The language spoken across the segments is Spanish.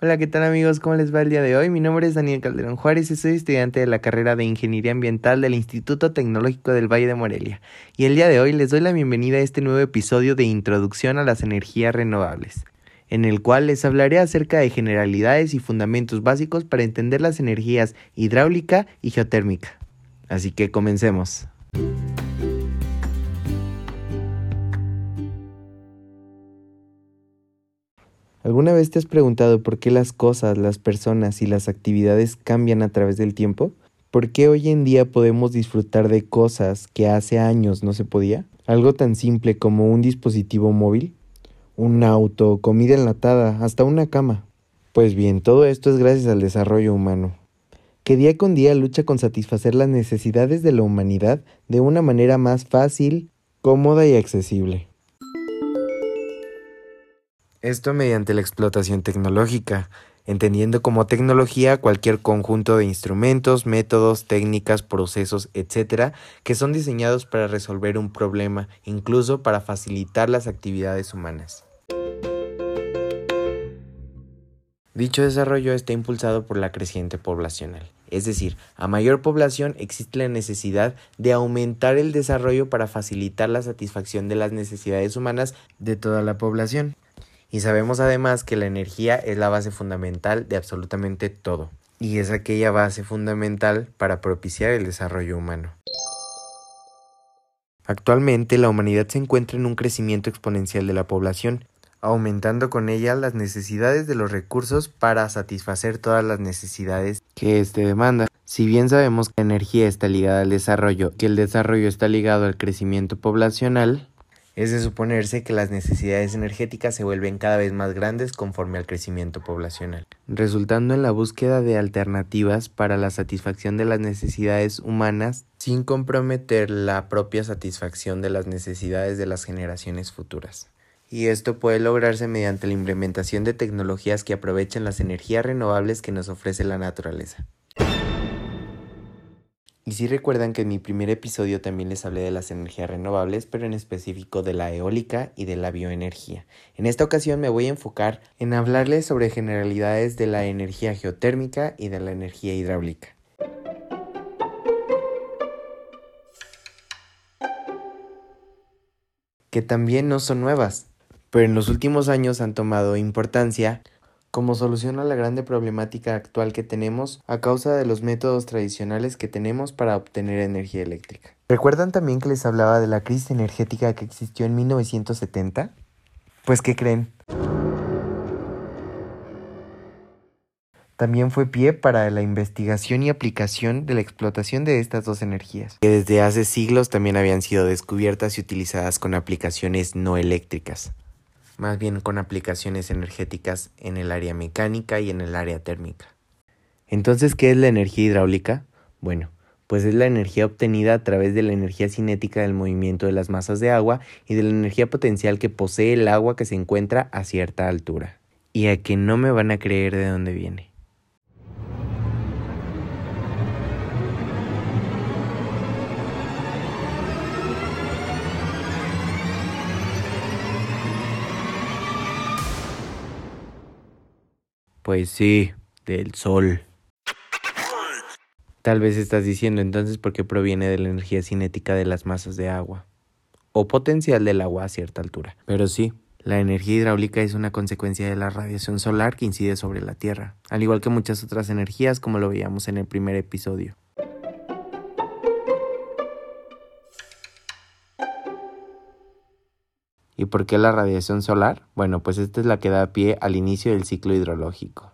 Hola, ¿qué tal amigos? ¿Cómo les va el día de hoy? Mi nombre es Daniel Calderón Juárez y soy estudiante de la carrera de Ingeniería Ambiental del Instituto Tecnológico del Valle de Morelia. Y el día de hoy les doy la bienvenida a este nuevo episodio de Introducción a las Energías Renovables, en el cual les hablaré acerca de generalidades y fundamentos básicos para entender las energías hidráulica y geotérmica. Así que comencemos. ¿Alguna vez te has preguntado por qué las cosas, las personas y las actividades cambian a través del tiempo? ¿Por qué hoy en día podemos disfrutar de cosas que hace años no se podía? Algo tan simple como un dispositivo móvil, un auto, comida enlatada, hasta una cama. Pues bien, todo esto es gracias al desarrollo humano, que día con día lucha con satisfacer las necesidades de la humanidad de una manera más fácil, cómoda y accesible. Esto mediante la explotación tecnológica, entendiendo como tecnología cualquier conjunto de instrumentos, métodos, técnicas, procesos, etc., que son diseñados para resolver un problema, incluso para facilitar las actividades humanas. Dicho desarrollo está impulsado por la creciente poblacional, es decir, a mayor población existe la necesidad de aumentar el desarrollo para facilitar la satisfacción de las necesidades humanas de toda la población. Y sabemos además que la energía es la base fundamental de absolutamente todo. Y es aquella base fundamental para propiciar el desarrollo humano. Actualmente la humanidad se encuentra en un crecimiento exponencial de la población, aumentando con ella las necesidades de los recursos para satisfacer todas las necesidades que éste demanda. Si bien sabemos que la energía está ligada al desarrollo, que el desarrollo está ligado al crecimiento poblacional, es de suponerse que las necesidades energéticas se vuelven cada vez más grandes conforme al crecimiento poblacional, resultando en la búsqueda de alternativas para la satisfacción de las necesidades humanas sin comprometer la propia satisfacción de las necesidades de las generaciones futuras. Y esto puede lograrse mediante la implementación de tecnologías que aprovechen las energías renovables que nos ofrece la naturaleza. Y si recuerdan que en mi primer episodio también les hablé de las energías renovables, pero en específico de la eólica y de la bioenergía. En esta ocasión me voy a enfocar en hablarles sobre generalidades de la energía geotérmica y de la energía hidráulica. Que también no son nuevas, pero en los últimos años han tomado importancia como solución a la grande problemática actual que tenemos a causa de los métodos tradicionales que tenemos para obtener energía eléctrica. ¿Recuerdan también que les hablaba de la crisis energética que existió en 1970? Pues ¿qué creen? También fue pie para la investigación y aplicación de la explotación de estas dos energías, que desde hace siglos también habían sido descubiertas y utilizadas con aplicaciones no eléctricas más bien con aplicaciones energéticas en el área mecánica y en el área térmica. Entonces, ¿qué es la energía hidráulica? Bueno, pues es la energía obtenida a través de la energía cinética del movimiento de las masas de agua y de la energía potencial que posee el agua que se encuentra a cierta altura. Y a que no me van a creer de dónde viene. Pues sí, del sol. Tal vez estás diciendo entonces por qué proviene de la energía cinética de las masas de agua o potencial del agua a cierta altura. Pero sí, la energía hidráulica es una consecuencia de la radiación solar que incide sobre la Tierra, al igual que muchas otras energías como lo veíamos en el primer episodio. ¿Y por qué la radiación solar? Bueno, pues esta es la que da pie al inicio del ciclo hidrológico.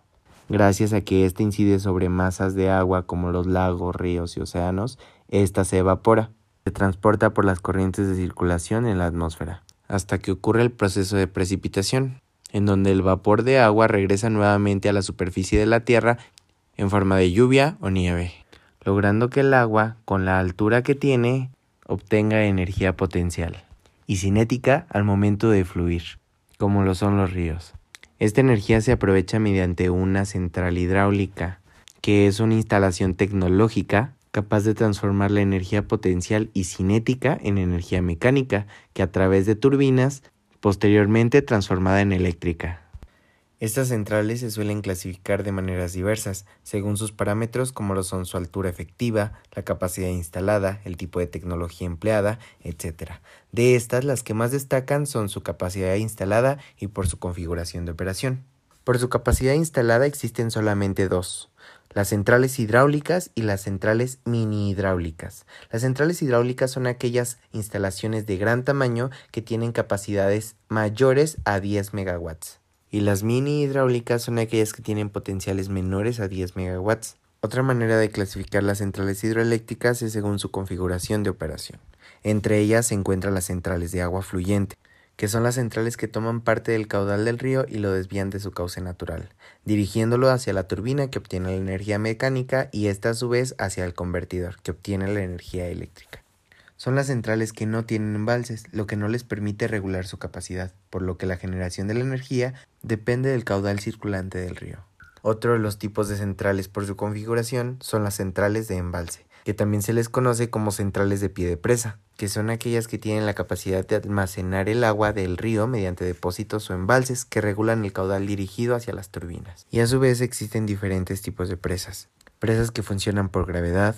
Gracias a que ésta incide sobre masas de agua como los lagos, ríos y océanos, ésta se evapora. Se transporta por las corrientes de circulación en la atmósfera, hasta que ocurre el proceso de precipitación, en donde el vapor de agua regresa nuevamente a la superficie de la Tierra en forma de lluvia o nieve, logrando que el agua, con la altura que tiene, obtenga energía potencial y cinética al momento de fluir, como lo son los ríos. Esta energía se aprovecha mediante una central hidráulica, que es una instalación tecnológica capaz de transformar la energía potencial y cinética en energía mecánica, que a través de turbinas, posteriormente transformada en eléctrica. Estas centrales se suelen clasificar de maneras diversas, según sus parámetros como lo son su altura efectiva, la capacidad instalada, el tipo de tecnología empleada, etc. De estas, las que más destacan son su capacidad instalada y por su configuración de operación. Por su capacidad instalada existen solamente dos, las centrales hidráulicas y las centrales mini hidráulicas. Las centrales hidráulicas son aquellas instalaciones de gran tamaño que tienen capacidades mayores a 10 megawatts y las mini hidráulicas son aquellas que tienen potenciales menores a 10 megawatts. Otra manera de clasificar las centrales hidroeléctricas es según su configuración de operación. Entre ellas se encuentran las centrales de agua fluyente, que son las centrales que toman parte del caudal del río y lo desvían de su cauce natural, dirigiéndolo hacia la turbina que obtiene la energía mecánica y esta a su vez hacia el convertidor que obtiene la energía eléctrica. Son las centrales que no tienen embalses, lo que no les permite regular su capacidad, por lo que la generación de la energía depende del caudal circulante del río. Otro de los tipos de centrales por su configuración son las centrales de embalse, que también se les conoce como centrales de pie de presa, que son aquellas que tienen la capacidad de almacenar el agua del río mediante depósitos o embalses que regulan el caudal dirigido hacia las turbinas. Y a su vez existen diferentes tipos de presas. Presas que funcionan por gravedad,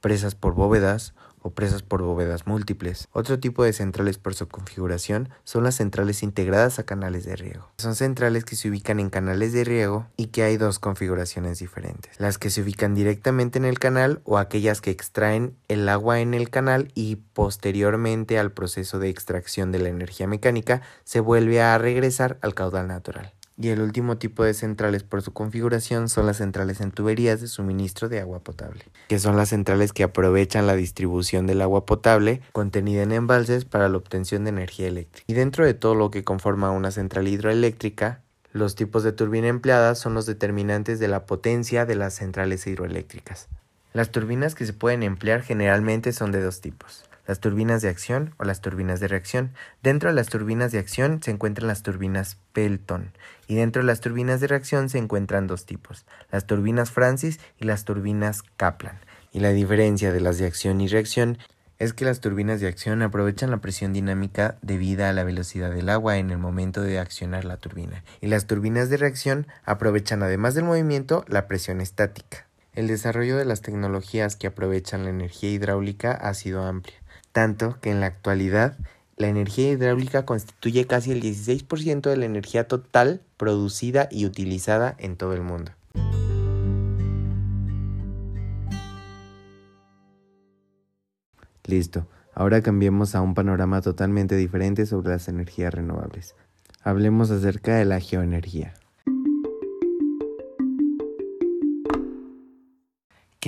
presas por bóvedas presas por bóvedas múltiples. Otro tipo de centrales por su configuración son las centrales integradas a canales de riego. Son centrales que se ubican en canales de riego y que hay dos configuraciones diferentes. Las que se ubican directamente en el canal o aquellas que extraen el agua en el canal y posteriormente al proceso de extracción de la energía mecánica se vuelve a regresar al caudal natural. Y el último tipo de centrales por su configuración son las centrales en tuberías de suministro de agua potable, que son las centrales que aprovechan la distribución del agua potable contenida en embalses para la obtención de energía eléctrica. Y dentro de todo lo que conforma una central hidroeléctrica, los tipos de turbina empleadas son los determinantes de la potencia de las centrales hidroeléctricas. Las turbinas que se pueden emplear generalmente son de dos tipos las turbinas de acción o las turbinas de reacción. Dentro de las turbinas de acción se encuentran las turbinas Pelton y dentro de las turbinas de reacción se encuentran dos tipos, las turbinas Francis y las turbinas Kaplan. Y la diferencia de las de acción y reacción es que las turbinas de acción aprovechan la presión dinámica debida a la velocidad del agua en el momento de accionar la turbina, y las turbinas de reacción aprovechan además del movimiento la presión estática. El desarrollo de las tecnologías que aprovechan la energía hidráulica ha sido amplio tanto que en la actualidad la energía hidráulica constituye casi el 16% de la energía total producida y utilizada en todo el mundo. Listo, ahora cambiemos a un panorama totalmente diferente sobre las energías renovables. Hablemos acerca de la geoenergía.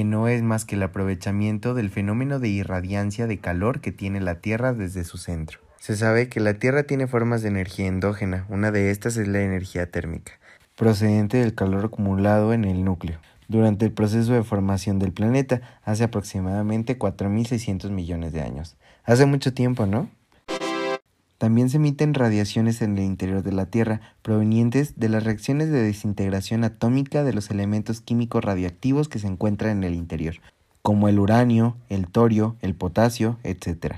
Que no es más que el aprovechamiento del fenómeno de irradiancia de calor que tiene la Tierra desde su centro. Se sabe que la Tierra tiene formas de energía endógena, una de estas es la energía térmica, procedente del calor acumulado en el núcleo. Durante el proceso de formación del planeta, hace aproximadamente 4.600 millones de años. Hace mucho tiempo, ¿no? También se emiten radiaciones en el interior de la Tierra provenientes de las reacciones de desintegración atómica de los elementos químicos radiactivos que se encuentran en el interior, como el uranio, el torio, el potasio, etc.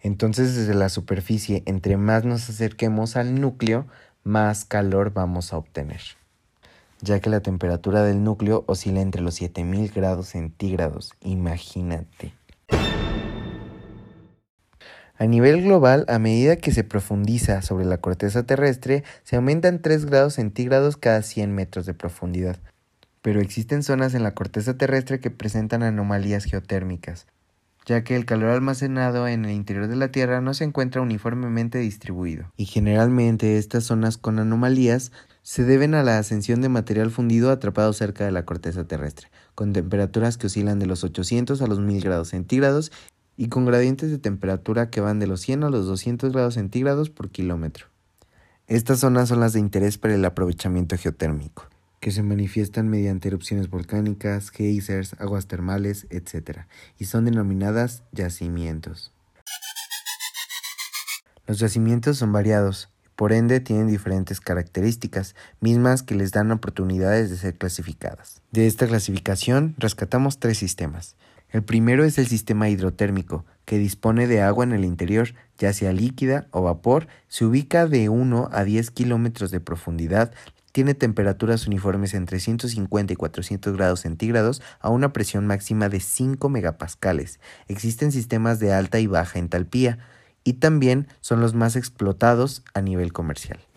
Entonces desde la superficie, entre más nos acerquemos al núcleo, más calor vamos a obtener, ya que la temperatura del núcleo oscila entre los 7000 grados centígrados, imagínate. A nivel global, a medida que se profundiza sobre la corteza terrestre, se aumentan 3 grados centígrados cada 100 metros de profundidad. Pero existen zonas en la corteza terrestre que presentan anomalías geotérmicas, ya que el calor almacenado en el interior de la Tierra no se encuentra uniformemente distribuido. Y generalmente estas zonas con anomalías se deben a la ascensión de material fundido atrapado cerca de la corteza terrestre, con temperaturas que oscilan de los 800 a los 1000 grados centígrados y con gradientes de temperatura que van de los 100 a los 200 grados centígrados por kilómetro. Estas zonas son las de interés para el aprovechamiento geotérmico, que se manifiestan mediante erupciones volcánicas, geysers, aguas termales, etc., y son denominadas yacimientos. Los yacimientos son variados, por ende tienen diferentes características, mismas que les dan oportunidades de ser clasificadas. De esta clasificación rescatamos tres sistemas, el primero es el sistema hidrotérmico, que dispone de agua en el interior, ya sea líquida o vapor, se ubica de 1 a 10 kilómetros de profundidad, tiene temperaturas uniformes entre 150 y 400 grados centígrados a una presión máxima de 5 megapascales. Existen sistemas de alta y baja entalpía y también son los más explotados a nivel comercial.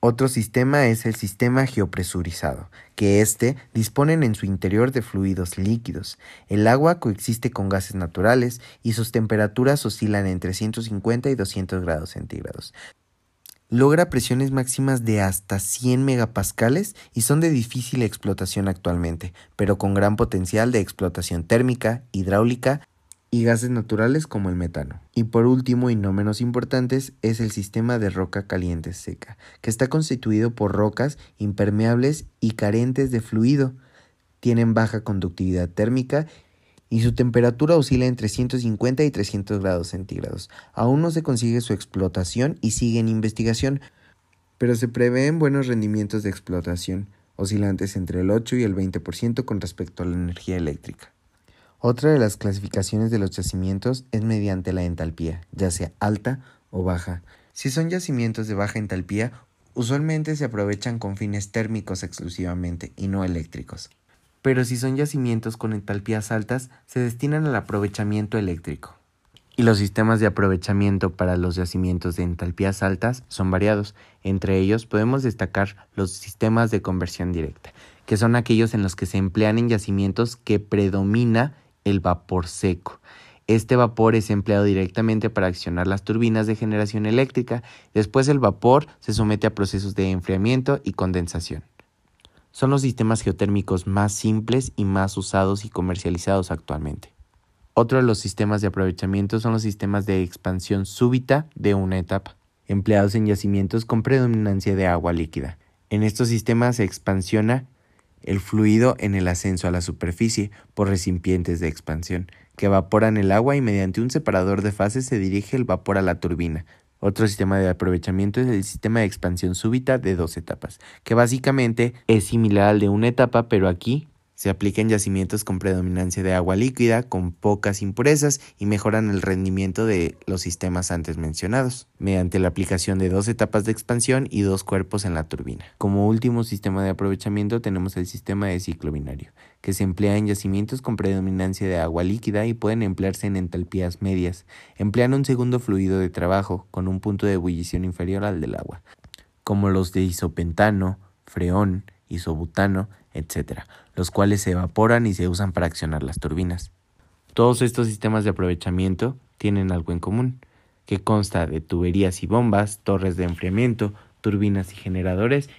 Otro sistema es el sistema geopresurizado, que éste disponen en su interior de fluidos líquidos. El agua coexiste con gases naturales y sus temperaturas oscilan entre 150 y 200 grados centígrados. Logra presiones máximas de hasta 100 megapascales y son de difícil explotación actualmente, pero con gran potencial de explotación térmica, hidráulica y gases naturales como el metano. Y por último y no menos importantes es el sistema de roca caliente seca, que está constituido por rocas impermeables y carentes de fluido. Tienen baja conductividad térmica y su temperatura oscila entre 150 y 300 grados centígrados. Aún no se consigue su explotación y sigue en investigación, pero se prevén buenos rendimientos de explotación, oscilantes entre el 8 y el 20% con respecto a la energía eléctrica. Otra de las clasificaciones de los yacimientos es mediante la entalpía, ya sea alta o baja. Si son yacimientos de baja entalpía, usualmente se aprovechan con fines térmicos exclusivamente y no eléctricos. Pero si son yacimientos con entalpías altas, se destinan al aprovechamiento eléctrico. Y los sistemas de aprovechamiento para los yacimientos de entalpías altas son variados. Entre ellos podemos destacar los sistemas de conversión directa, que son aquellos en los que se emplean en yacimientos que predomina el vapor seco. Este vapor es empleado directamente para accionar las turbinas de generación eléctrica. Después el vapor se somete a procesos de enfriamiento y condensación. Son los sistemas geotérmicos más simples y más usados y comercializados actualmente. Otro de los sistemas de aprovechamiento son los sistemas de expansión súbita de una etapa, empleados en yacimientos con predominancia de agua líquida. En estos sistemas se expansiona el fluido en el ascenso a la superficie por recipientes de expansión, que evaporan el agua y mediante un separador de fases se dirige el vapor a la turbina. Otro sistema de aprovechamiento es el sistema de expansión súbita de dos etapas, que básicamente es similar al de una etapa, pero aquí se aplica en yacimientos con predominancia de agua líquida, con pocas impurezas y mejoran el rendimiento de los sistemas antes mencionados, mediante la aplicación de dos etapas de expansión y dos cuerpos en la turbina. Como último sistema de aprovechamiento tenemos el sistema de ciclo binario, que se emplea en yacimientos con predominancia de agua líquida y pueden emplearse en entalpías medias. Emplean un segundo fluido de trabajo con un punto de ebullición inferior al del agua, como los de isopentano, freón, isobutano, etc., los cuales se evaporan y se usan para accionar las turbinas. Todos estos sistemas de aprovechamiento tienen algo en común, que consta de tuberías y bombas, torres de enfriamiento, turbinas y generadores,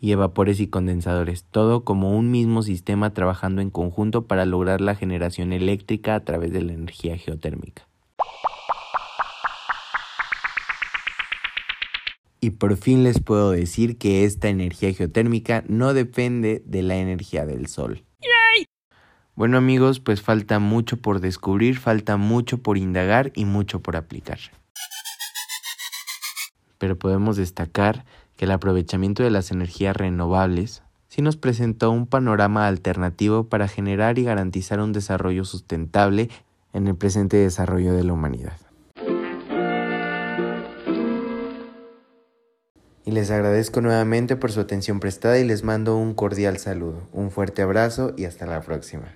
y evapores y condensadores, todo como un mismo sistema trabajando en conjunto para lograr la generación eléctrica a través de la energía geotérmica. Y por fin les puedo decir que esta energía geotérmica no depende de la energía del sol. Bueno amigos, pues falta mucho por descubrir, falta mucho por indagar y mucho por aplicar. Pero podemos destacar que el aprovechamiento de las energías renovables sí nos presentó un panorama alternativo para generar y garantizar un desarrollo sustentable en el presente desarrollo de la humanidad. Y les agradezco nuevamente por su atención prestada y les mando un cordial saludo, un fuerte abrazo y hasta la próxima.